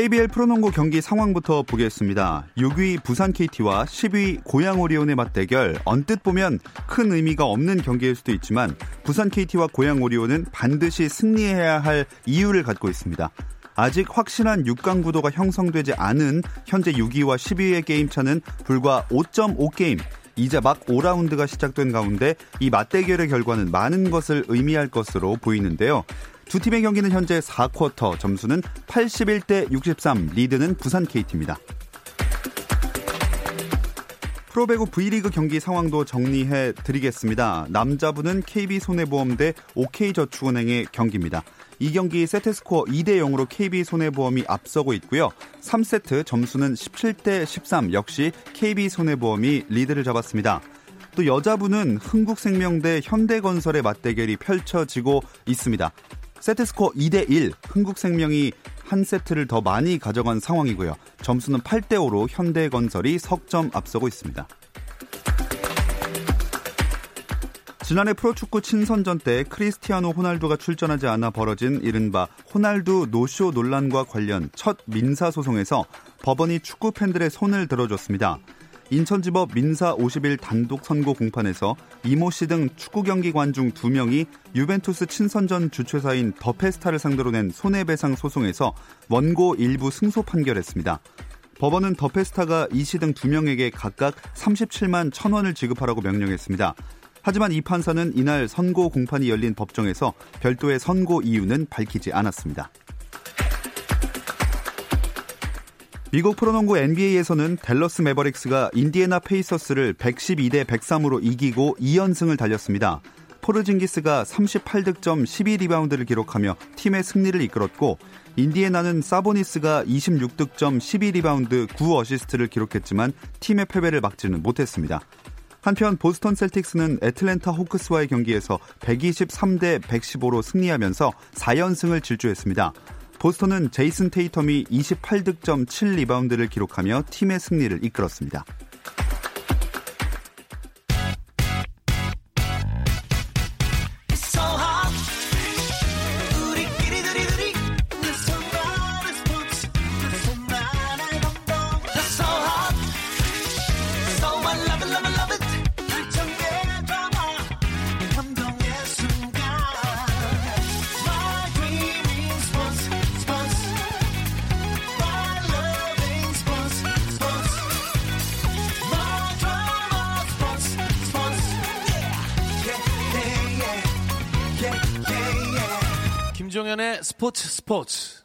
KBL 프로농구 경기 상황부터 보겠습니다. 6위 부산 KT와 10위 고양 오리온의 맞대결. 언뜻 보면 큰 의미가 없는 경기일 수도 있지만 부산 KT와 고양 오리온은 반드시 승리해야 할 이유를 갖고 있습니다. 아직 확실한 6강 구도가 형성되지 않은 현재 6위와 10위의 게임 차는 불과 5.5게임. 이제 막 5라운드가 시작된 가운데 이 맞대결의 결과는 많은 것을 의미할 것으로 보이는데요. 두 팀의 경기는 현재 4쿼터 점수는 81대 63 리드는 부산 KT입니다. 프로배구 V리그 경기 상황도 정리해 드리겠습니다. 남자부는 KB손해보험 대 OK저축은행의 경기입니다. 이 경기 세트스코어 2대 0으로 KB손해보험이 앞서고 있고요. 3세트 점수는 17대 13 역시 KB손해보험이 리드를 잡았습니다. 또 여자부는 흥국생명 대 현대건설의 맞대결이 펼쳐지고 있습니다. 세트스코어 2대1 흥국생명이 한 세트를 더 많이 가져간 상황이고요. 점수는 8대5로 현대건설이 석점 앞서고 있습니다. 지난해 프로축구 친선전 때 크리스티아노 호날두가 출전하지 않아 벌어진 이른바 호날두 노쇼 논란과 관련 첫 민사소송에서 법원이 축구 팬들의 손을 들어줬습니다. 인천지법 민사 50일 단독 선고 공판에서 이모 씨 등 축구 경기 관중 2명이 유벤투스 친선전 주최사인 더 페스타를 상대로 낸 손해배상 소송에서 원고 일부 승소 판결했습니다. 법원은 더 페스타가 이 씨 등 2명에게 각각 37만 1천원을 지급하라고 명령했습니다. 하지만 이 판사는 이날 선고 공판이 열린 법정에서 별도의 선고 이유는 밝히지 않았습니다. 미국 프로농구 NBA에서는 댈러스 매버릭스가 인디애나 페이서스를 112대 103으로 이기고 2연승을 달렸습니다. 포르징기스가 38득점 12리바운드를 기록하며 팀의 승리를 이끌었고 인디애나는 사보니스가 26득점 12리바운드 9어시스트를 기록했지만 팀의 패배를 막지는 못했습니다. 한편 보스턴 셀틱스는 애틀랜타 호크스와의 경기에서 123대 115로 승리하면서 4연승을 질주했습니다. 보스턴은 제이슨 테이텀이 28득점 7리바운드를 기록하며 팀의 승리를 이끌었습니다. 김종현의 스포츠 스포츠.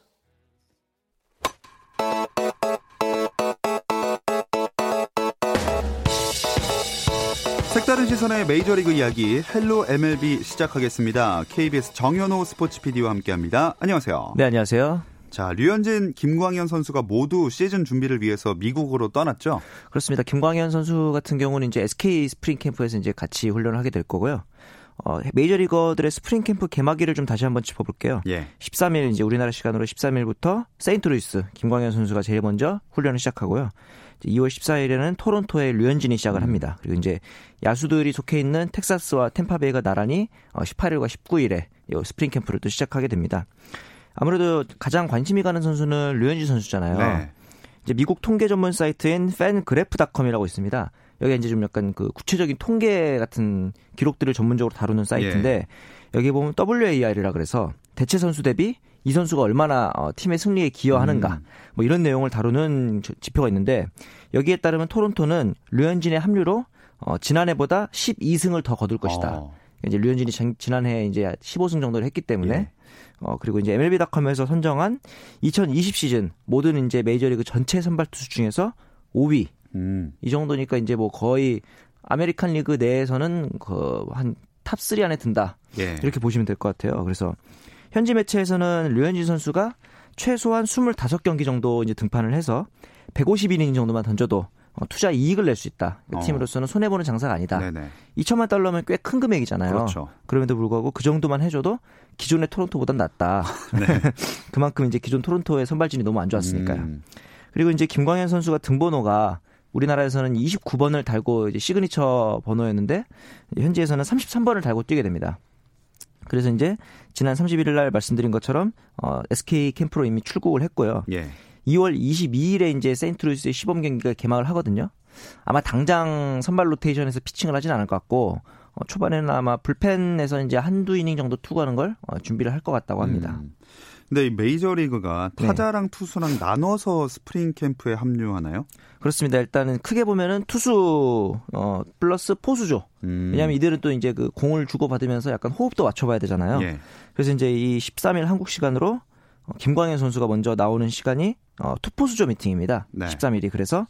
색다른 시선의 메이저리그 이야기 헬로 MLB 시작하겠습니다. KBS 정현호 스포츠 PD와 함께합니다. 안녕하세요. 네, 안녕하세요. 자, 류현진, 김광현 선수가 모두 시즌 준비를 위해서 미국으로 떠났죠? 그렇습니다. 김광현 선수 같은 경우는 이제 SK 스프링 캠프에서 이제 같이 훈련을 하게 될 거고요. 어, 메이저리거들의 스프링 캠프 개막일을 좀 다시 한번 짚어볼게요. 예. 13일 이제 우리나라 시간으로 13일부터 세인트루이스 김광현 선수가 제일 먼저 훈련을 시작하고요. 2월 14일에는 토론토의 류현진이 시작을 음. 합니다. 그리고 이제 야수들이 속해 있는 텍사스와 템파베이가 나란히 18일과 어, 19일에 스프링 캠프를 또 시작하게 됩니다. 아무래도 가장 관심이 가는 선수는 류현진 선수잖아요. 네. 이제 미국 통계 전문 사이트인 팬그래프닷컴이라고 있습니다. 여기 이제 좀 약간 그 구체적인 통계 같은 기록들을 전문적으로 다루는 사이트인데 예. 여기 보면 WAR이라 그래서 대체 선수 대비 이 선수가 얼마나 어, 팀의 승리에 기여하는가 음. 뭐 이런 내용을 다루는 지표가 있는데 여기에 따르면 토론토는 류현진의 합류로 어, 지난해보다 12승을 더 거둘 것이다. 어. 이제 류현진이 지난해 이제 15승 정도를 했기 때문에 예. 어 그리고 이제 MLB.com에서 선정한 2020 시즌 모든 이제 메이저리그 전체 선발 투수 중에서 5위 음. 이 정도니까 이제 뭐 거의 아메리칸 리그 내에서는 그 한 top 3 안에 든다. 예. 이렇게 보시면 될 것 같아요. 그래서 현지 매체에서는 류현진 선수가 최소한 25경기 정도 이제 등판을 해서 150이닝 정도만 던져도 어, 투자 이익을 낼 수 있다. 어. 팀으로서는 손해 보는 장사가 아니다. 네네. 2천만 달러면 꽤 큰 금액이잖아요. 그렇죠. 그럼에도 불구하고 그 정도만 해줘도 기존의 토론토보단 낫다. 네. 그만큼 이제 기존 토론토의 선발진이 너무 안 좋았으니까요. 음. 그리고 이제 김광현 선수가 등번호가 우리나라에서는 29번을 달고 이제 시그니처 번호였는데 현지에서는 33번을 달고 뛰게 됩니다. 그래서 이제 지난 31일 날 말씀드린 것처럼 어, SK 캠프로 이미 출국을 했고요. 예. 2월 22일에 이제 세인트루이스의 시범 경기가 개막을 하거든요. 아마 당장 선발 로테이션에서 피칭을 하진 않을 것 같고 어, 초반에는 아마 불펜에서 이제 한두 이닝 정도 투구하는 걸 어, 준비를 할 것 같다고 합니다. 음. 근데 이 메이저리그가 네. 타자랑 네. 투수랑 나눠서 스프링 캠프에 합류하나요? 그렇습니다. 일단은 크게 보면은 투수 어 플러스 포수죠. 음. 왜냐하면 이들은 또 이제 그 공을 주고 받으면서 약간 호흡도 맞춰봐야 되잖아요. 예. 그래서 이제 이 13일 한국 시간으로 어, 김광현 선수가 먼저 나오는 시간이 어, 투포수조 미팅입니다. 네. 13일이 그래서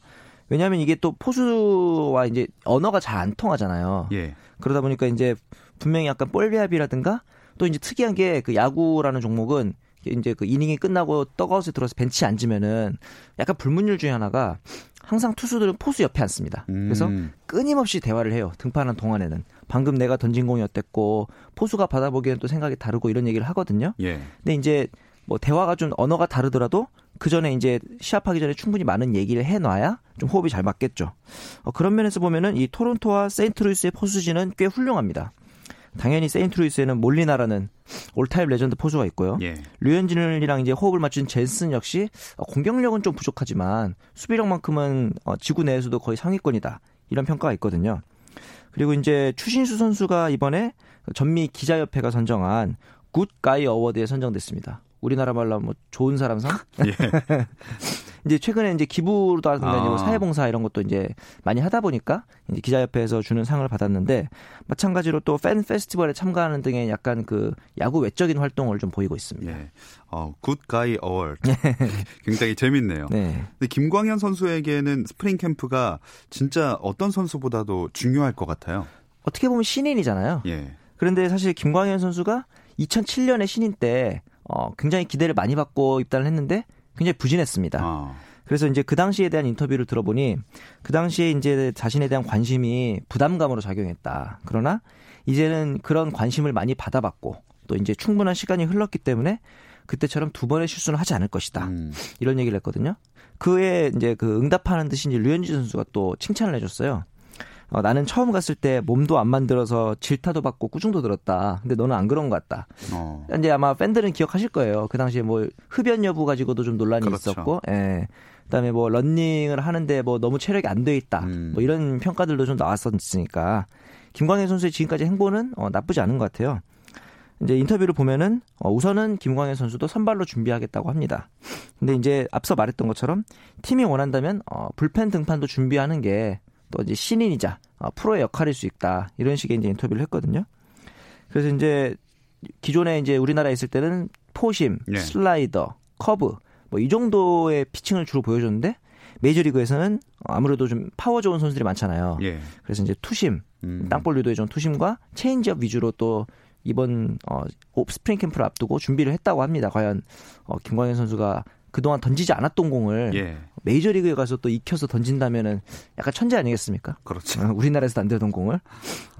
왜냐하면 이게 또 포수와 이제 언어가 잘 안 통하잖아요. 예. 그러다 보니까 이제 분명히 약간 볼비압이라든가 또 이제 특이한 게 그 야구라는 종목은 이제 그 이닝이 끝나고 떡아웃에 들어서 벤치에 앉으면은 약간 불문율 중에 하나가 항상 투수들은 포수 옆에 앉습니다. 그래서 음. 끊임없이 대화를 해요. 등판한 동안에는 방금 내가 던진 공이 어땠고 포수가 받아보기에는 또 생각이 다르고 이런 얘기를 하거든요. 예. 근데 이제 뭐 대화가 좀 언어가 다르더라도 그 전에 이제 시합하기 전에 충분히 많은 얘기를 해놔야 좀 호흡이 잘 맞겠죠. 어, 그런 면에서 보면은 이 토론토와 세인트루이스의 포수진은 꽤 훌륭합니다. 당연히 세인트루이스에는 몰리나라는 all-time legend 포수가 있고요. 예. 류현진이랑 이제 호흡을 맞춘 젠슨 역시 어, 공격력은 좀 부족하지만 수비력만큼은 어, 지구 내에서도 거의 상위권이다. 이런 평가가 있거든요. 그리고 이제 추신수 선수가 이번에 전미 기자협회가 선정한 Good Guy Award에 선정됐습니다. 우리나라 말로 뭐 좋은 사람상? 예. 이제 최근에 이제 기부도 하든가 아. 뭐 사회봉사 이런 것도 이제 많이 하다 보니까 이제 기자협회에서 주는 상을 받았는데 마찬가지로 또 팬 페스티벌에 참가하는 등의 약간 그 야구 외적인 활동을 좀 보이고 있습니다. 예. 어, Good Guy Award. 굉장히 재밌네요. 네. 근데 김광현 선수에게는 스프링 캠프가 진짜 어떤 선수보다도 중요할 것 같아요. 어떻게 보면 신인이잖아요. 예. 그런데 사실 김광현 선수가 2007년에 신인 때 어, 굉장히 기대를 많이 받고 입단을 했는데 굉장히 부진했습니다. 아. 그래서 이제 그 당시에 대한 인터뷰를 들어보니 그 당시에 이제 자신에 대한 관심이 부담감으로 작용했다. 그러나 이제는 그런 관심을 많이 받아봤고 또 이제 충분한 시간이 흘렀기 때문에 그때처럼 두 번의 실수는 하지 않을 것이다. 음. 이런 얘기를 했거든요. 그에 이제 그 응답하는 듯이 이제 류현진 선수가 또 칭찬을 해줬어요. 어, 나는 처음 갔을 때 몸도 안 만들어서 질타도 받고 꾸중도 들었다. 근데 너는 안 그런 것 같다. 어. 이제 아마 팬들은 기억하실 거예요. 그 당시에 뭐 흡연 여부 가지고도 좀 논란이 그렇죠. 있었고, 예. 그다음에 뭐 런닝을 하는데 뭐 너무 체력이 안 돼 있다. 음. 뭐 이런 평가들도 좀 나왔었으니까 김광현 선수의 지금까지 행보는 어, 나쁘지 않은 것 같아요. 이제 인터뷰를 보면은 어, 우선은 김광현 선수도 선발로 준비하겠다고 합니다. 근데 이제 앞서 말했던 것처럼 팀이 원한다면 어, 불펜 등판도 준비하는 게 또 이제 신인이자 어, 프로의 역할일 수 있다 이런 식의 이제 인터뷰를 했거든요. 그래서 이제 기존에 이제 우리나라에 있을 때는 four-seam, 네. 슬라이더, 커브 뭐 이 정도의 피칭을 주로 보여줬는데 메이저리그에서는 아무래도 좀 파워 좋은 선수들이 많잖아요. 예. 그래서 이제 투심, 음. 땅볼 유도의 좀 two-seam과 체인지업 위주로 또 이번 어 스프링 캠프를 앞두고 준비를 했다고 합니다. 과연 어 김광현 선수가 그동안 던지지 않았던 공을 예. 메이저리그에 가서 또 익혀서 던진다면은 약간 천재 아니겠습니까? 그렇죠. 어, 우리나라에서 안 되던 공을.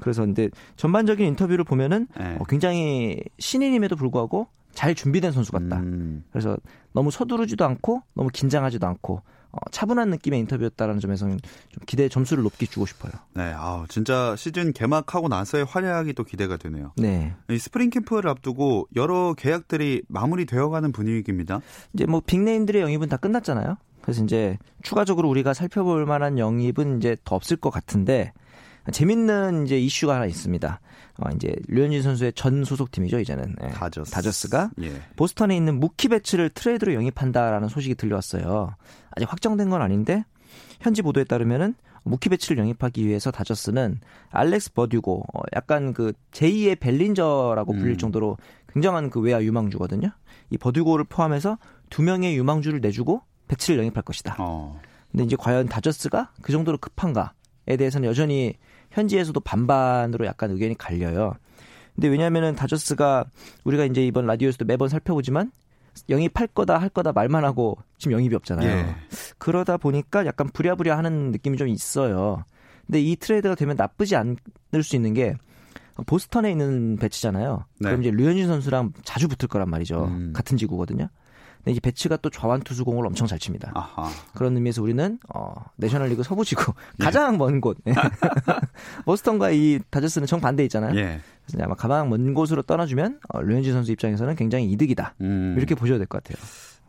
그래서 근데 전반적인 인터뷰를 보면은 예. 어, 굉장히 신인임에도 불구하고 잘 준비된 선수 같다. 음. 그래서 너무 서두르지도 않고 너무 긴장하지도 않고 어, 차분한 느낌의 인터뷰였다라는 점에서는 좀 기대 점수를 높게 주고 싶어요. 네, 아 진짜 시즌 개막하고 나서의 활약이 또 기대가 되네요. 네. 이 스프링 캠프를 앞두고 여러 계약들이 마무리되어가는 분위기입니다. 이제 뭐 big name들의 영입은 다 끝났잖아요. 그래서 이제 추가적으로 우리가 살펴볼 만한 영입은 이제 더 없을 것 같은데 재밌는 이제 이슈가 하나 있습니다. 어, 이제 류현진 선수의 전 소속팀이죠 이제는 예. 다저스. 다저스가 예. 보스턴에 있는 무키 배츠를 트레이드로 영입한다라는 소식이 들려왔어요. 아직 확정된 건 아닌데 현지 보도에 따르면은 무키 배츠를 영입하기 위해서 다저스는 알렉스 버듀고 어, 약간 그 제2의 벨린저라고 불릴 음. 정도로 굉장한 그 외야 유망주거든요. 이 버듀고를 포함해서 두 명의 유망주를 내주고 배츠를 영입할 것이다. 어. 근데 이제 과연 다저스가 그 정도로 급한가에 대해서는 여전히 현지에서도 반반으로 약간 의견이 갈려요. 근데 왜냐하면은 다저스가 우리가 이제 이번 라디오에서도 매번 살펴보지만 영입할 거다 할 거다 말만 하고 지금 영입이 없잖아요. 예. 그러다 보니까 약간 부랴부랴 하는 느낌이 좀 있어요. 근데 이 트레이드가 되면 나쁘지 않을 수 있는 게 보스턴에 있는 배치잖아요. 네. 그럼 이제 류현진 선수랑 자주 붙을 거란 말이죠. 음. 같은 지구거든요. 근데 이제 배츠가 또 좌완 투수 공을 엄청 잘 칩니다. 아하. 그런 의미에서 우리는 어, 내셔널리그 서부지구 예. 가장 먼 곳. 보스턴과 이 다저스는 정반대 있잖아요. 예. 그래서 아마 가장 먼 곳으로 떠나주면 어, 류현진 선수 입장에서는 굉장히 이득이다. 음. 이렇게 보셔야 될 것 같아요.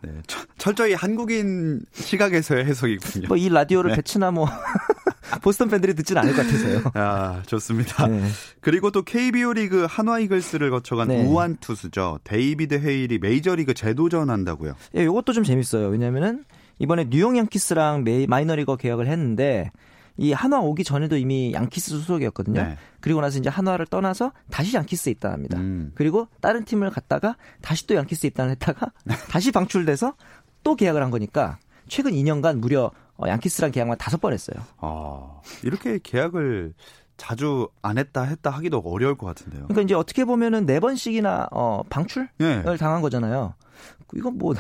네, 철저히 한국인 시각에서의 해석이군요. 뭐 이 라디오를 네. 배츠나 뭐 보스턴 팬들이 듣지는 않을 것 같아서요. 아, 좋습니다. 네. 그리고 또 KBO 리그 한화 이글스를 거쳐간 네. 우완 투수죠. 데이비드 헤일이 메이저리그 재도전한다고요. 예, 이것도 좀 재밌어요. 왜냐면은 이번에 뉴욕 양키스랑 메이, 마이너리거 계약을 했는데 이 한화 오기 전에도 이미 양키스 소속이었거든요. 네. 그리고 나서 이제 한화를 떠나서 다시 양키스에 입단합니다. 음. 그리고 다른 팀을 갔다가 다시 또 양키스 입단을 했다가 다시 방출돼서 또 계약을 한 거니까 최근 2년간 무려 어, 양키스랑 계약만 다섯 번 했어요. 아, 이렇게 계약을 자주 안 했다 했다 하기도 어려울 것 같은데요. 그러니까 이제 어떻게 보면은 네 번씩이나 어, 방출을 네. 당한 거잖아요. 이건 뭐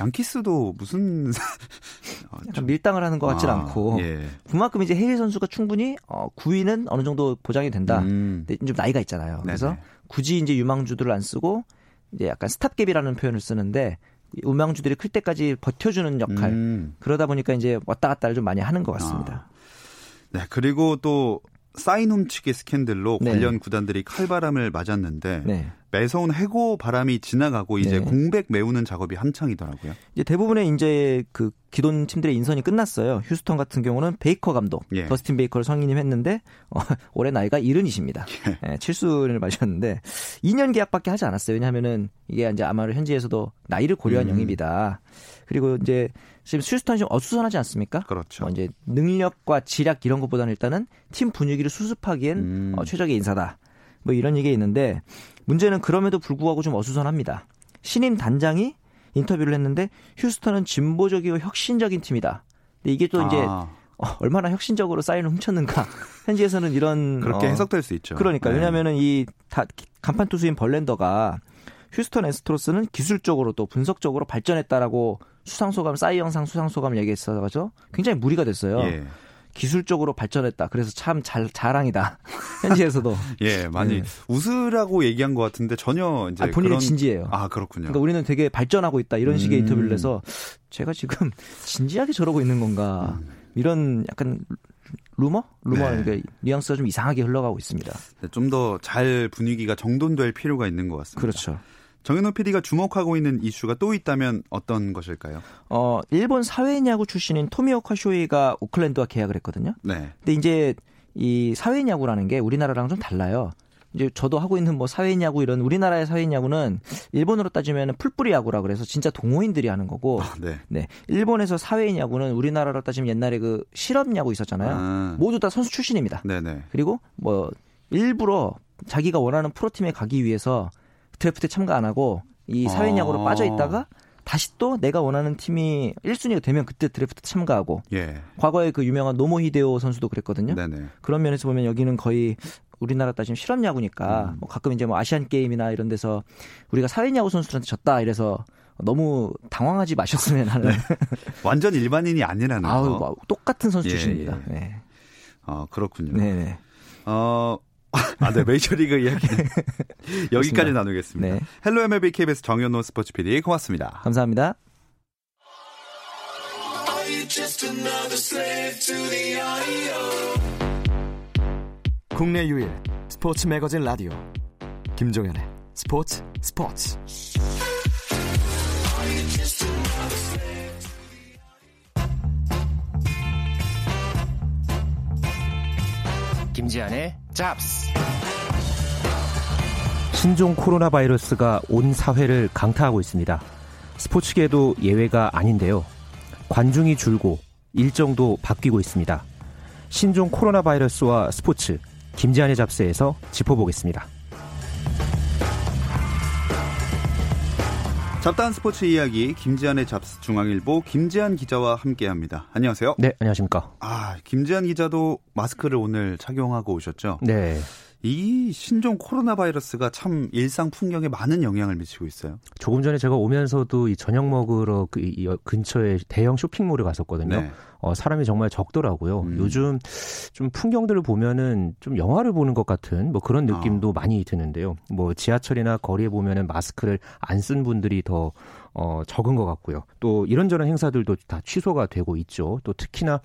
양키스도 무슨 좀 밀당을 하는 것 같진 아, 않고 예. 그만큼 이제 헤일 선수가 충분히 어, 구위는 어느 정도 보장이 된다. 음. 근데 좀 나이가 있잖아요. 그래서 굳이 이제 유망주들을 안 쓰고 이제 약간 stopgap이라는 표현을 쓰는데 유망주들이 클 때까지 버텨주는 역할 음. 그러다 보니까 이제 왔다 갔다를 좀 많이 하는 것 같습니다. 아. 네 그리고 또 사인 훔치기 스캔들로 네. 관련 구단들이 칼바람을 맞았는데 네. 매서운 해고 바람이 지나가고 이제 네. 공백 메우는 작업이 한창이더라고요. 이제 대부분의 이제 그 기존 팀들의 인선이 끝났어요. 휴스턴 같은 경우는 베이커 감독, 예. 더스틴 베이커를 성인임했는데 어, 올해 나이가 70이십니다. 예. 예, 7순을 마셨는데 2년 계약밖에 하지 않았어요. 왜냐하면은 이게 이제 아마도 현지에서도 나이를 고려한 음. 영입이다. 그리고 이제 지금 휴스턴이 좀 어수선하지 않습니까? 그렇죠. 어, 이제 능력과 지략 이런 것보다는 일단은 팀 분위기를 수습하기엔 음. 어, 최적의 인사다. 뭐 이런 얘기가 있는데 문제는 그럼에도 불구하고 좀 어수선합니다. 신임 단장이 인터뷰를 했는데 휴스턴은 진보적이고 혁신적인 팀이다. 근데 이게 또 아. 이제 어, 얼마나 혁신적으로 사인을 훔쳤는가. 현지에서는 이런 그렇게 어, 해석될 수 있죠. 그러니까 네. 왜냐하면은 이 다, 간판 투수인 벌렌더가 휴스턴 에스트로스는 기술적으로 또 분석적으로 발전했다라고 수상소감 싸이 영상 수상소감 얘기했어가지고 굉장히 무리가 됐어요. 예. 기술적으로 발전했다. 그래서 참 잘 자랑이다. 현지에서도. 예, 많이 네. 웃으라고 얘기한 것 같은데 전혀 이제 아, 본인은 그런... 진지해요. 아 그렇군요. 그러니까 우리는 되게 발전하고 있다 이런 식의 음... 인터뷰를 해서 제가 지금 진지하게 저러고 있는 건가 음... 이런 약간 루머? 루머 네. 그러니까 뉘앙스가 좀 이상하게 흘러가고 있습니다. 네, 좀더 잘 분위기가 정돈될 필요가 있는 것 같습니다. 그렇죠. 정현호 PD가 주목하고 있는 이슈가 또 있다면 어떤 것일까요? 어, 일본 사회야구 출신인 토미오카 쇼이가 오클랜드와 계약을 했거든요. 네. 근데 이제 이 사회야구라는 게 우리나라랑 좀 달라요. 이제 저도 하고 있는 뭐 사회야구 이런 우리나라의 사회야구는 일본으로 따지면 풀뿌리 야구라 그래서 진짜 동호인들이 하는 거고 아, 네. 네. 일본에서 사회야구는 우리나라로 따지면 옛날에 그 실업 야구 있었잖아요. 아. 모두 다 선수 출신입니다. 네네. 그리고 뭐 일부러 자기가 원하는 프로팀에 가기 위해서 드래프트 참가 안 하고 이 사회인 야구로 아. 빠져 있다가 다시 또 내가 원하는 팀이 1순위가 되면 그때 드래프트 참가하고 예. 과거에 그 유명한 노모 히데오 선수도 그랬거든요. 네네. 그런 면에서 보면 여기는 거의 우리나라 따지면 실업 야구니까 음. 뭐 가끔 이제 뭐 아시안 게임이나 이런 데서 우리가 사회야구 선수들한테 졌다 이래서 너무 당황하지 마셨으면 하는 네. 완전 일반인이 아니라는 아우, 뭐 똑같은 선수 예, 출신입니다. 예. 네. 아 그렇군요. 네. 어 아, 네. 메이저리그 이야기 여기까지 나누겠습니다. 네. Hello MLB KBS 정현호 스포츠 PD 고맙습니다. 감사합니다. 국내 유일 스포츠 매거진 라디오 김종현의 스포츠 스포츠 김지한의 잡스. 신종 코로나 바이러스가 온 사회를 강타하고 있습니다. 스포츠계도 예외가 아닌데요. 관중이 줄고 일정도 바뀌고 있습니다. 신종 코로나 바이러스와 스포츠 김지한의 잡스에서 짚어보겠습니다. 잡다한 스포츠 이야기 김지한의 잡스 중앙일보 김지한 기자와 함께합니다. 안녕하세요. 네, 안녕하십니까. 아, 김지한 기자도 마스크를 오늘 착용하고 오셨죠? 네. 이 신종 코로나 바이러스가 참 일상 풍경에 많은 영향을 미치고 있어요. 조금 전에 제가 오면서도 이 저녁 먹으러 그 근처에 대형 쇼핑몰에 갔었거든요. 네. 어, 사람이 정말 적더라고요. 음. 요즘 좀 풍경들을 보면은 좀 영화를 보는 것 같은 뭐 그런 느낌도 어. 많이 드는데요. 뭐 지하철이나 거리에 보면은 마스크를 안 쓴 분들이 더 어, 적은 것 같고요. 또 이런저런 행사들도 다 취소가 되고 있죠. 또 특히나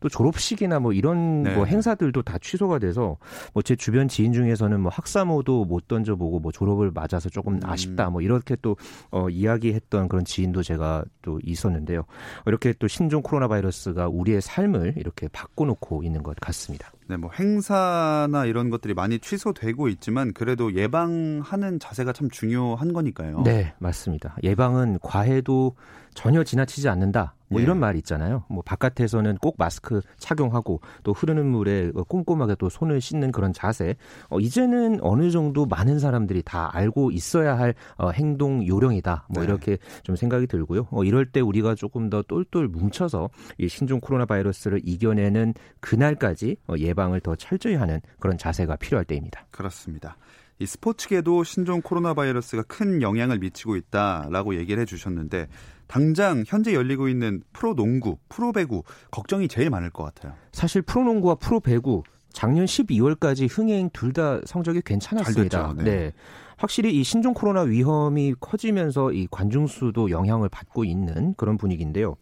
또 졸업식이나 뭐 이런 네. 뭐 행사들도 다 취소가 돼서 뭐 제 주변 지인 중에서는 뭐 학사모도 못 던져보고 뭐 졸업을 맞아서 조금 음. 아쉽다 뭐 이렇게 또 어, 이야기했던 그런 지인도 제가 또 있었는데요. 이렇게 또 신종 코로나 바이러스가 우리의 삶을 이렇게 바꿔놓고 있는 것 같습니다. 네, 뭐 행사나 이런 것들이 많이 취소되고 있지만 그래도 예방하는 자세가 참 중요한 거니까요. 네, 맞습니다. 예방은 과해도 전혀 지나치지 않는다. 뭐 예. 이런 말 있잖아요. 뭐 바깥에서는 꼭 마스크 착용하고 또 흐르는 물에 꼼꼼하게 또 손을 씻는 그런 자세. 어, 이제는 어느 정도 많은 사람들이 다 알고 있어야 할 어, 행동 요령이다. 뭐 네. 이렇게 좀 생각이 들고요. 어, 이럴 때 우리가 조금 더 똘똘 뭉쳐서 이 신종 코로나 바이러스를 이겨내는 그날까지 어, 예방을 더 철저히 하는 그런 자세가 필요할 때입니다. 그렇습니다. 이 스포츠계도 신종 코로나 바이러스가 큰 영향을 미치고 있다라고 얘기를 해주셨는데 당장 현재 열리고 있는 프로농구, 프로배구 걱정이 제일 많을 것 같아요. 사실 프로농구와 프로배구 작년 12월까지 흥행 둘 다 성적이 괜찮았습니다. 네. 네. 확실히 이 신종 코로나 위험이 커지면서 이 관중 수도 영향을 받고 있는 그런 분위기인데요.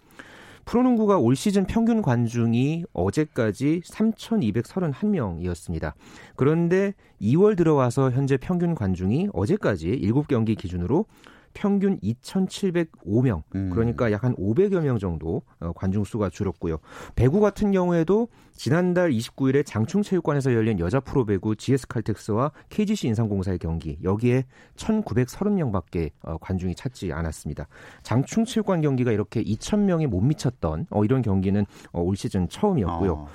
프로농구가 올 시즌 평균 관중이 어제까지 3,231명이었습니다. 그런데 2월 들어와서 현재 평균 관중이 어제까지 7경기 기준으로 평균 2,705명. 음. 그러니까 약 한 500여 명 정도 어, 관중 수가 줄었고요. 배구 같은 경우에도 지난달 29일에 장충체육관에서 열린 여자 프로배구 GS칼텍스와 KGC 인삼공사의 경기 여기에 1,930명밖에 어, 관중이 찾지 않았습니다. 장충체육관 경기가 이렇게 2,000명이 못 미쳤던 어, 이런 경기는 올 시즌 처음이었고요. 어.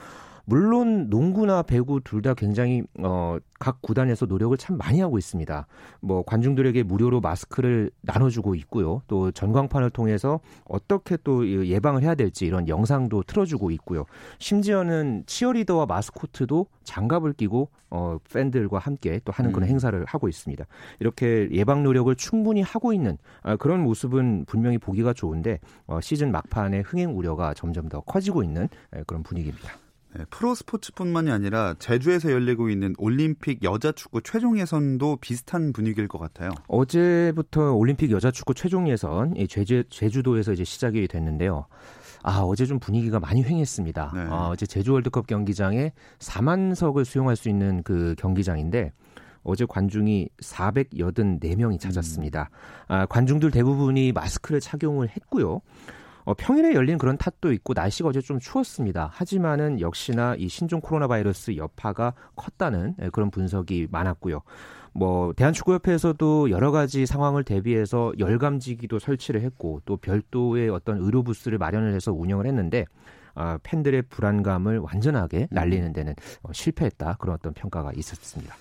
물론 농구나 배구 둘 다 굉장히 어, 각 구단에서 노력을 참 많이 하고 있습니다. 뭐 관중들에게 무료로 마스크를 나눠주고 있고요. 또 전광판을 통해서 어떻게 또 예방을 해야 될지 이런 영상도 틀어주고 있고요. 심지어는 치어리더와 마스코트도 장갑을 끼고 어, 팬들과 함께 또 하는 그런 음. 행사를 하고 있습니다. 이렇게 예방 노력을 충분히 하고 있는 아, 그런 모습은 분명히 보기가 좋은데 어, 시즌 막판에 흥행 우려가 점점 더 커지고 있는 그런 분위기입니다. 네, 프로 스포츠뿐만이 아니라 제주에서 열리고 있는 올림픽 여자 축구 최종 예선도 비슷한 분위기일 것 같아요. 어제부터 올림픽 여자 축구 최종 예선 제주 제주도에서 이제 시작이 됐는데요. 아, 어제 좀 분위기가 많이 횡했습니다. 네. 어, 어제 제주 월드컵 경기장에 4만석을 수용할 수 있는 그 경기장인데 어제 관중이 484명이 찾았습니다. 음. 아, 관중들 대부분이 마스크를 착용을 했고요. 어, 평일에 열린 그런 탓도 있고 날씨가 어제 좀 추웠습니다. 하지만은 역시나 이 신종 코로나 바이러스 여파가 컸다는 예, 그런 분석이 많았고요. 뭐 대한축구협회에서도 여러 가지 상황을 대비해서 열감지기도 설치를 했고 또 별도의 어떤 의료 부스를 마련을 해서 운영을 했는데 아, 팬들의 불안감을 완전하게 날리는 데는 어, 실패했다 그런 어떤 평가가 있었습니다.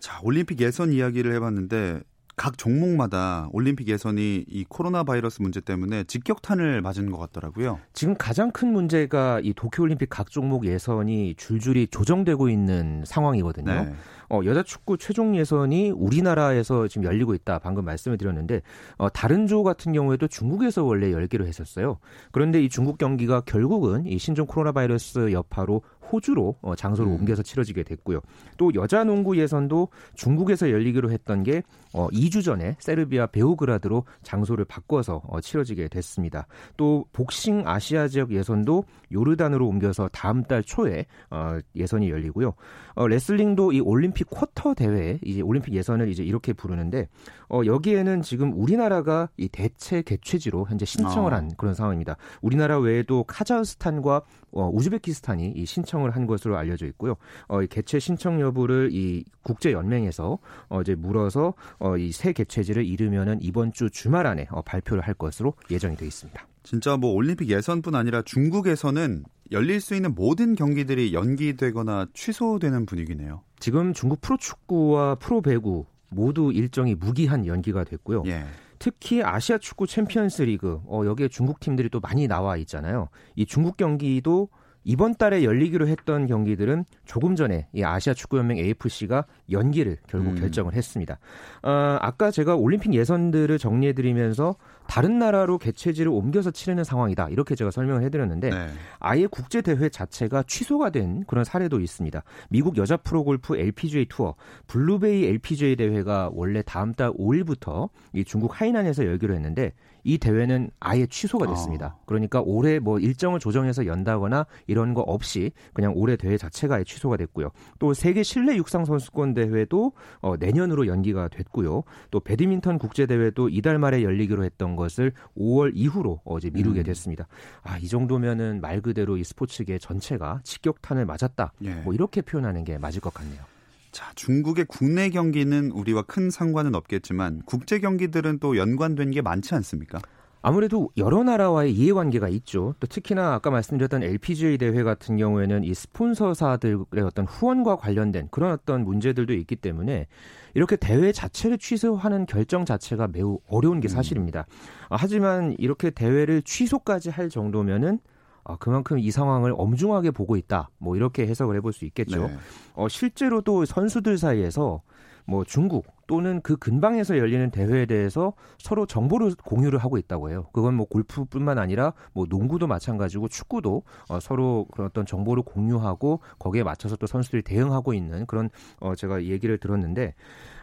자 올림픽 예선 이야기를 해봤는데 각 종목마다 올림픽 예선이 이 코로나 바이러스 문제 때문에 직격탄을 맞은 것 같더라고요. 지금 가장 큰 문제가 이 도쿄올림픽 각 종목 예선이 줄줄이 조정되고 있는 상황이거든요. 네. 어, 여자 축구 최종 예선이 우리나라에서 지금 열리고 있다. 방금 말씀을 드렸는데 어, 다른 조 같은 경우에도 중국에서 원래 열기로 했었어요. 그런데 이 중국 경기가 결국은 이 신종 코로나 바이러스 여파로 호주로 어, 장소를 음. 옮겨서 치러지게 됐고요. 또 여자 농구 예선도 중국에서 열리기로 했던 게 어, 2주 전에 세르비아 베오그라드로 장소를 바꿔서 어, 치러지게 됐습니다. 또 복싱 아시아 지역 예선도 요르단으로 옮겨서 다음 달 초에 어, 예선이 열리고요. 어, 레슬링도 이 올림픽 쿼터 대회 이제 올림픽 예선을 이제 이렇게 부르는데 어, 여기에는 지금 우리나라가 이 대체 개최지로 현재 신청을 어. 한 그런 상황입니다. 우리나라 외에도 카자흐스탄과 어, 우즈베키스탄이 이 신청을 한 것으로 알려져 있고요. 어, 이 개최 신청 여부를 이 국제 연맹에서 어, 이제 물어서 어, 이새 개최지를 이르면은 이번 주 주말 안에 어, 발표를 할 것으로 예정이 되어 있습니다. 진짜 뭐 올림픽 예선뿐 아니라 중국에서는 열릴 수 있는 모든 경기들이 연기되거나 취소되는 분위기네요. 지금 중국 프로축구와 프로배구 모두 일정이 무기한 연기가 됐고요. 예. 특히 아시아 축구 챔피언스 리그 어, 여기에 중국 팀들이 또 많이 나와 있잖아요. 이 중국 경기도 이번 달에 열리기로 했던 경기들은 조금 전에 이 아시아 축구연맹 AFC가 연기를 결국 음. 결정을 했습니다. 어, 아까 제가 올림픽 예선들을 정리해드리면서 다른 나라로 개최지를 옮겨서 치르는 상황이다 이렇게 제가 설명을 해드렸는데 네. 아예 국제 대회 자체가 취소가 된 그런 사례도 있습니다. 미국 여자 프로골프 LPGA 투어 블루베이 LPGA 대회가 원래 다음 달 5일부터 이 중국 하이난에서 열기로 했는데 이 대회는 아예 취소가 됐습니다. 어. 그러니까 올해 뭐 일정을 조정해서 연다거나 이런 거 없이 그냥 올해 대회 자체가 아예 취소가 됐고요. 또 세계 실내 육상 선수권 대회도 어, 내년으로 연기가 됐고요. 또 배드민턴 국제 대회도 이달 말에 열리기로 했던 것을 5월 이후로 어제 미루게 음. 됐습니다. 아, 이 정도면은 말 그대로 이 스포츠계 전체가 직격탄을 맞았다. 예. 뭐 이렇게 표현하는 게 맞을 것 같네요. 자, 중국의 국내 경기는 우리와 큰 상관은 없겠지만 국제 경기들은 또 연관된 게 많지 않습니까? 아무래도 여러 나라와의 이해관계가 있죠. 또 특히나 아까 말씀드렸던 LPGA 대회 같은 경우에는 이 스폰서사들의 어떤 후원과 관련된 그런 어떤 문제들도 있기 때문에 이렇게 대회 자체를 취소하는 결정 자체가 매우 어려운 게 음. 사실입니다. 음. 하지만 이렇게 대회를 취소까지 할 정도면은 아, 그만큼 이 상황을 엄중하게 보고 있다. 뭐 이렇게 해석을 해볼 수 있겠죠. 네. 어, 실제로도 선수들 사이에서 뭐 중국 또는 그 근방에서 열리는 대회에 대해서 서로 정보를 공유를 하고 있다고 해요. 그건 뭐 골프뿐만 아니라 뭐 농구도 마찬가지고 축구도 어, 서로 그런 어떤 정보를 공유하고 거기에 맞춰서 또 선수들이 대응하고 있는 그런 어, 제가 얘기를 들었는데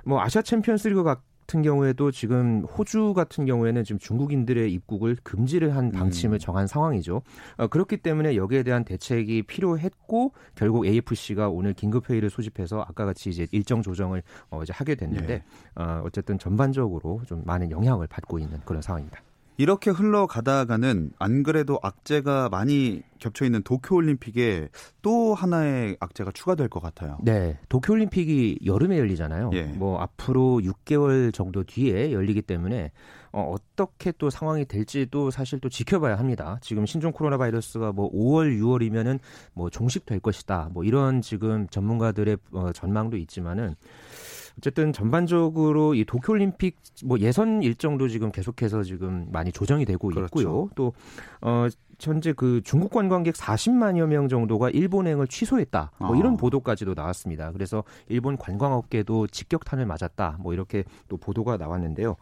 뭐 아시아 챔피언스리그 같 은 경우에도 지금 호주 같은 경우에는 지금 중국인들의 입국을 금지를 한 방침을 음. 정한 상황이죠. 어, 그렇기 때문에 여기에 대한 대책이 필요했고 결국 AFC가 오늘 긴급 회의를 소집해서 아까 같이 이제 일정 조정을 어, 이제 하게 됐는데 네. 어, 어쨌든 전반적으로 좀 많은 영향을 받고 있는 그런 상황입니다. 이렇게 흘러가다가는 안 그래도 악재가 많이 겹쳐 있는 도쿄올림픽에 또 하나의 악재가 추가될 것 같아요. 네, 도쿄올림픽이 여름에 열리잖아요. 예. 뭐 앞으로 6개월 정도 뒤에 열리기 때문에 어, 어떻게 또 상황이 될지도 사실 또 지켜봐야 합니다. 지금 신종 코로나 바이러스가 뭐 5월, 6월이면은 뭐 종식될 것이다. 뭐 이런 지금 전문가들의 어, 전망도 있지만은 어쨌든 전반적으로 이 도쿄올림픽 뭐 예선 일정도 지금 계속해서 지금 많이 조정이 되고 그렇죠. 있고요. 또 어, 현재 그 중국 관광객 40만여 명 정도가 일본행을 취소했다. 뭐 이런 아. 보도까지도 나왔습니다. 그래서 일본 관광업계도 직격탄을 맞았다. 뭐 이렇게 또 보도가 나왔는데요.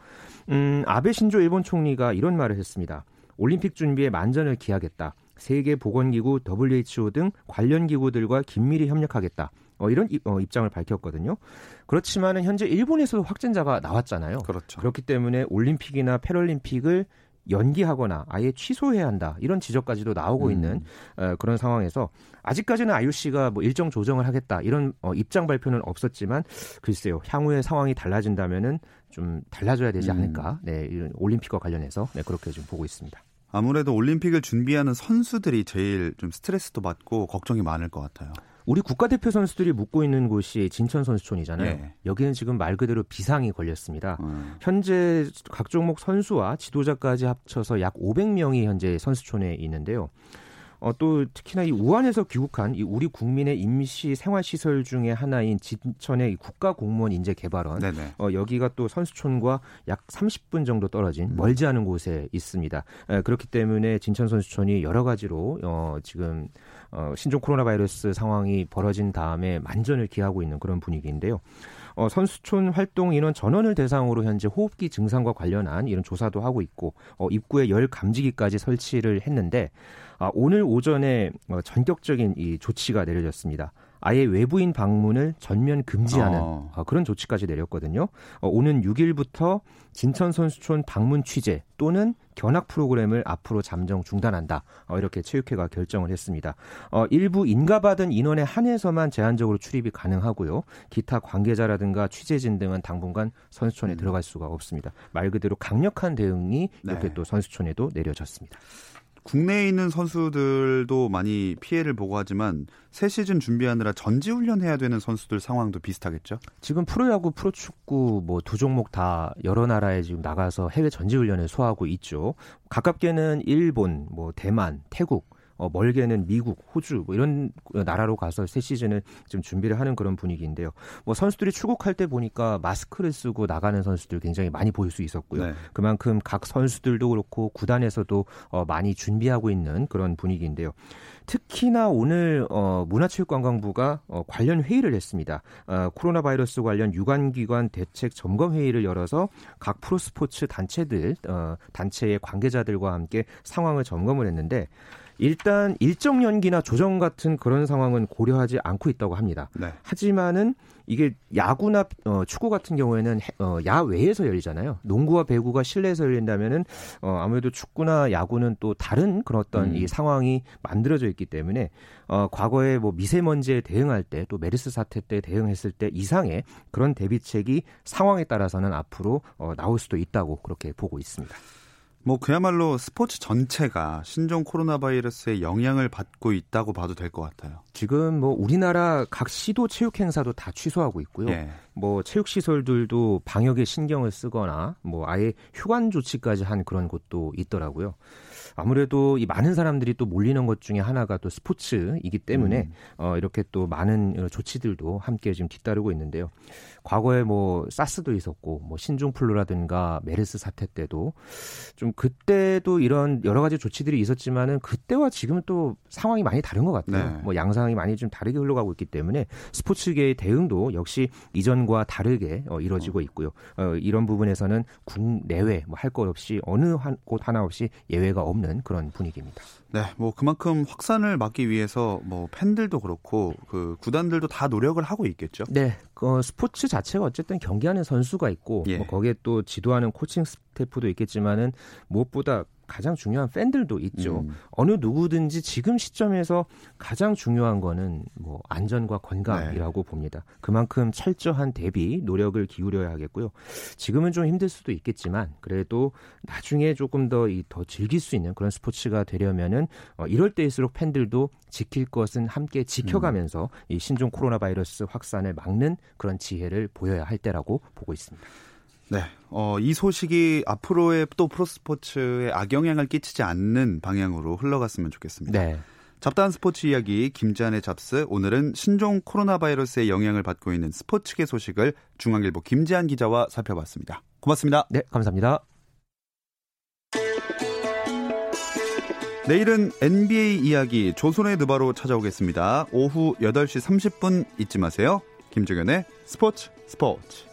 음, 아베 신조 일본 총리가 이런 말을 했습니다. 올림픽 준비에 만전을 기하겠다. 세계 보건기구 WHO 등 관련 기구들과 긴밀히 협력하겠다. 어, 이런 입, 어, 입장을 밝혔거든요. 그렇지만은 현재 일본에서도 확진자가 나왔잖아요. 그렇죠. 그렇기 때문에 올림픽이나 패럴림픽을 연기하거나 아예 취소해야 한다 이런 지적까지도 나오고 음. 있는 어, 그런 상황에서 아직까지는 IOC가 뭐 일정 조정을 하겠다 이런 어, 입장 발표는 없었지만 글쎄요 향후에 상황이 달라진다면은 좀 달라져야 되지 음. 않을까 음. 네 이런 올림픽과 관련해서 네 그렇게 좀 보고 있습니다. 아무래도 올림픽을 준비하는 선수들이 제일 좀 스트레스도 받고 걱정이 많을 것 같아요. 우리 국가대표 선수들이 묵고 있는 곳이 진천 선수촌이잖아요. 네. 여기는 지금 말 그대로 비상이 걸렸습니다. 음. 현재 각 종목 선수와 지도자까지 합쳐서 약 500명이 현재 선수촌에 있는데요. 어, 또 특히나 이 우한에서 귀국한 이 우리 국민의 임시 생활시설 중에 하나인 진천의 국가공무원 인재 개발원. 어, 여기가 또 선수촌과 약 30분 정도 떨어진 음. 멀지 않은 곳에 있습니다. 에, 그렇기 때문에 진천 선수촌이 여러 가지로 어, 지금 어, 신종 코로나 바이러스 상황이 벌어진 다음에 만전을 기하고 있는 그런 분위기인데요. 어, 선수촌 활동 인원 전원을 대상으로 현재 호흡기 증상과 관련한 이런 조사도 하고 있고 어, 입구에 열 감지기까지 설치를 했는데 아, 오늘 오전에 어, 전격적인 이 조치가 내려졌습니다. 아예 외부인 방문을 전면 금지하는 어. 어, 그런 조치까지 내렸거든요. 어, 오는 6일부터 진천 선수촌 방문 취재 또는 견학 프로그램을 앞으로 잠정 중단한다. 어, 이렇게 체육회가 결정을 했습니다. 어, 일부 인가받은 인원에 한해서만 제한적으로 출입이 가능하고요. 기타 관계자라든가 취재진 등은 당분간 선수촌에 음. 들어갈 수가 없습니다. 말 그대로 강력한 대응이 이렇게 네. 또 선수촌에도 내려졌습니다. 국내에 있는 선수들도 많이 피해를 보고 하지만 새 시즌 준비하느라 전지 훈련해야 되는 선수들 상황도 비슷하겠죠? 지금 프로야구, 프로축구 뭐 두 종목 다 여러 나라에 지금 나가서 해외 전지 훈련을 소화하고 있죠. 가깝게는 일본, 뭐 대만, 태국 어, 멀게는 미국, 호주 뭐 이런 나라로 가서 새 시즌을 좀 준비를 하는 그런 분위기인데요. 뭐 선수들이 출국할 때 보니까 마스크를 쓰고 나가는 선수들 굉장히 많이 보일 수 있었고요. 네. 그만큼 각 선수들도 그렇고 구단에서도 어, 많이 준비하고 있는 그런 분위기인데요. 특히나 오늘 어, 문화체육관광부가 어, 관련 회의를 했습니다. 어, 코로나 바이러스 관련 유관기관 대책 점검 회의를 열어서 각 프로스포츠 단체들 어, 단체의 관계자들과 함께 상황을 점검을 했는데 일단 일정 연기나 조정 같은 그런 상황은 고려하지 않고 있다고 합니다. 네. 하지만은 이게 야구나 어, 축구 같은 경우에는 어, 야외에서 열리잖아요. 농구와 배구가 실내에서 열린다면은 어, 아무래도 축구나 야구는 또 다른 그런 어떤 음. 이 상황이 만들어져 있기 때문에 어, 과거에 뭐 미세먼지에 대응할 때 또 메르스 사태 때 대응했을 때 이상의 그런 대비책이 상황에 따라서는 앞으로 어, 나올 수도 있다고 그렇게 보고 있습니다. 뭐 그야말로 스포츠 전체가 신종 코로나 바이러스의 영향을 받고 있다고 봐도 될 것 같아요. 지금 뭐 우리나라 각 시도 체육 행사도 다 취소하고 있고요. 예. 뭐 체육 시설들도 방역에 신경을 쓰거나 뭐 아예 휴관 조치까지 한 그런 곳도 있더라고요. 아무래도 이 많은 사람들이 또 몰리는 것 중에 하나가 또 스포츠이기 때문에 음. 어, 이렇게 또 많은 조치들도 함께 지금 뒤따르고 있는데요. 과거에 뭐 사스도 있었고 뭐 신종플루라든가 메르스 사태 때도 좀 그때도 이런 여러 가지 조치들이 있었지만은 그때와 지금은 또 상황이 많이 다른 것 같아요. 네. 뭐 양상이 많이 좀 다르게 흘러가고 있기 때문에 스포츠계의 대응도 역시 이전과 다르게 어, 이루어지고 있고요. 어, 이런 부분에서는 국내외 뭐 할 것 없이 어느 한, 곳 하나 없이 예외가 없는 그런 분위기입니다. 네, 뭐 그만큼 확산을 막기 위해서 뭐 팬들도 그렇고 그 구단들도 다 노력을 하고 있겠죠. 네, 그 스포츠 자체가 어쨌든 경기하는 선수가 있고 예. 뭐 거기에 또 지도하는 코칭 스태프도 있겠지만은 무엇보다 가장 중요한 팬들도 있죠. 음. 어느 누구든지 지금 시점에서 가장 중요한 거는 뭐 안전과 건강이라고 네. 봅니다. 그만큼 철저한 대비 노력을 기울여야 하겠고요. 지금은 좀 힘들 수도 있겠지만 그래도 나중에 조금 더 이 더 즐길 수 있는 그런 스포츠가 되려면은 어, 이럴 때일수록 팬들도 지킬 것은 함께 지켜가면서 음. 이 신종 코로나 바이러스 확산을 막는 그런 지혜를 보여야 할 때라고 보고 있습니다. 네. 어, 이 소식이 앞으로의 또 프로스포츠에 악영향을 끼치지 않는 방향으로 흘러갔으면 좋겠습니다. 네. 잡다한 스포츠 이야기 김지한의 잡스 오늘은 신종 코로나 바이러스의 영향을 받고 있는 스포츠계 소식을 중앙일보 김지한 기자와 살펴봤습니다. 고맙습니다. 네, 감사합니다. 내일은 NBA 이야기 조선의 누바로 찾아오겠습니다. 오후 8시 30분 잊지 마세요. 김종현의 스포츠 스포츠.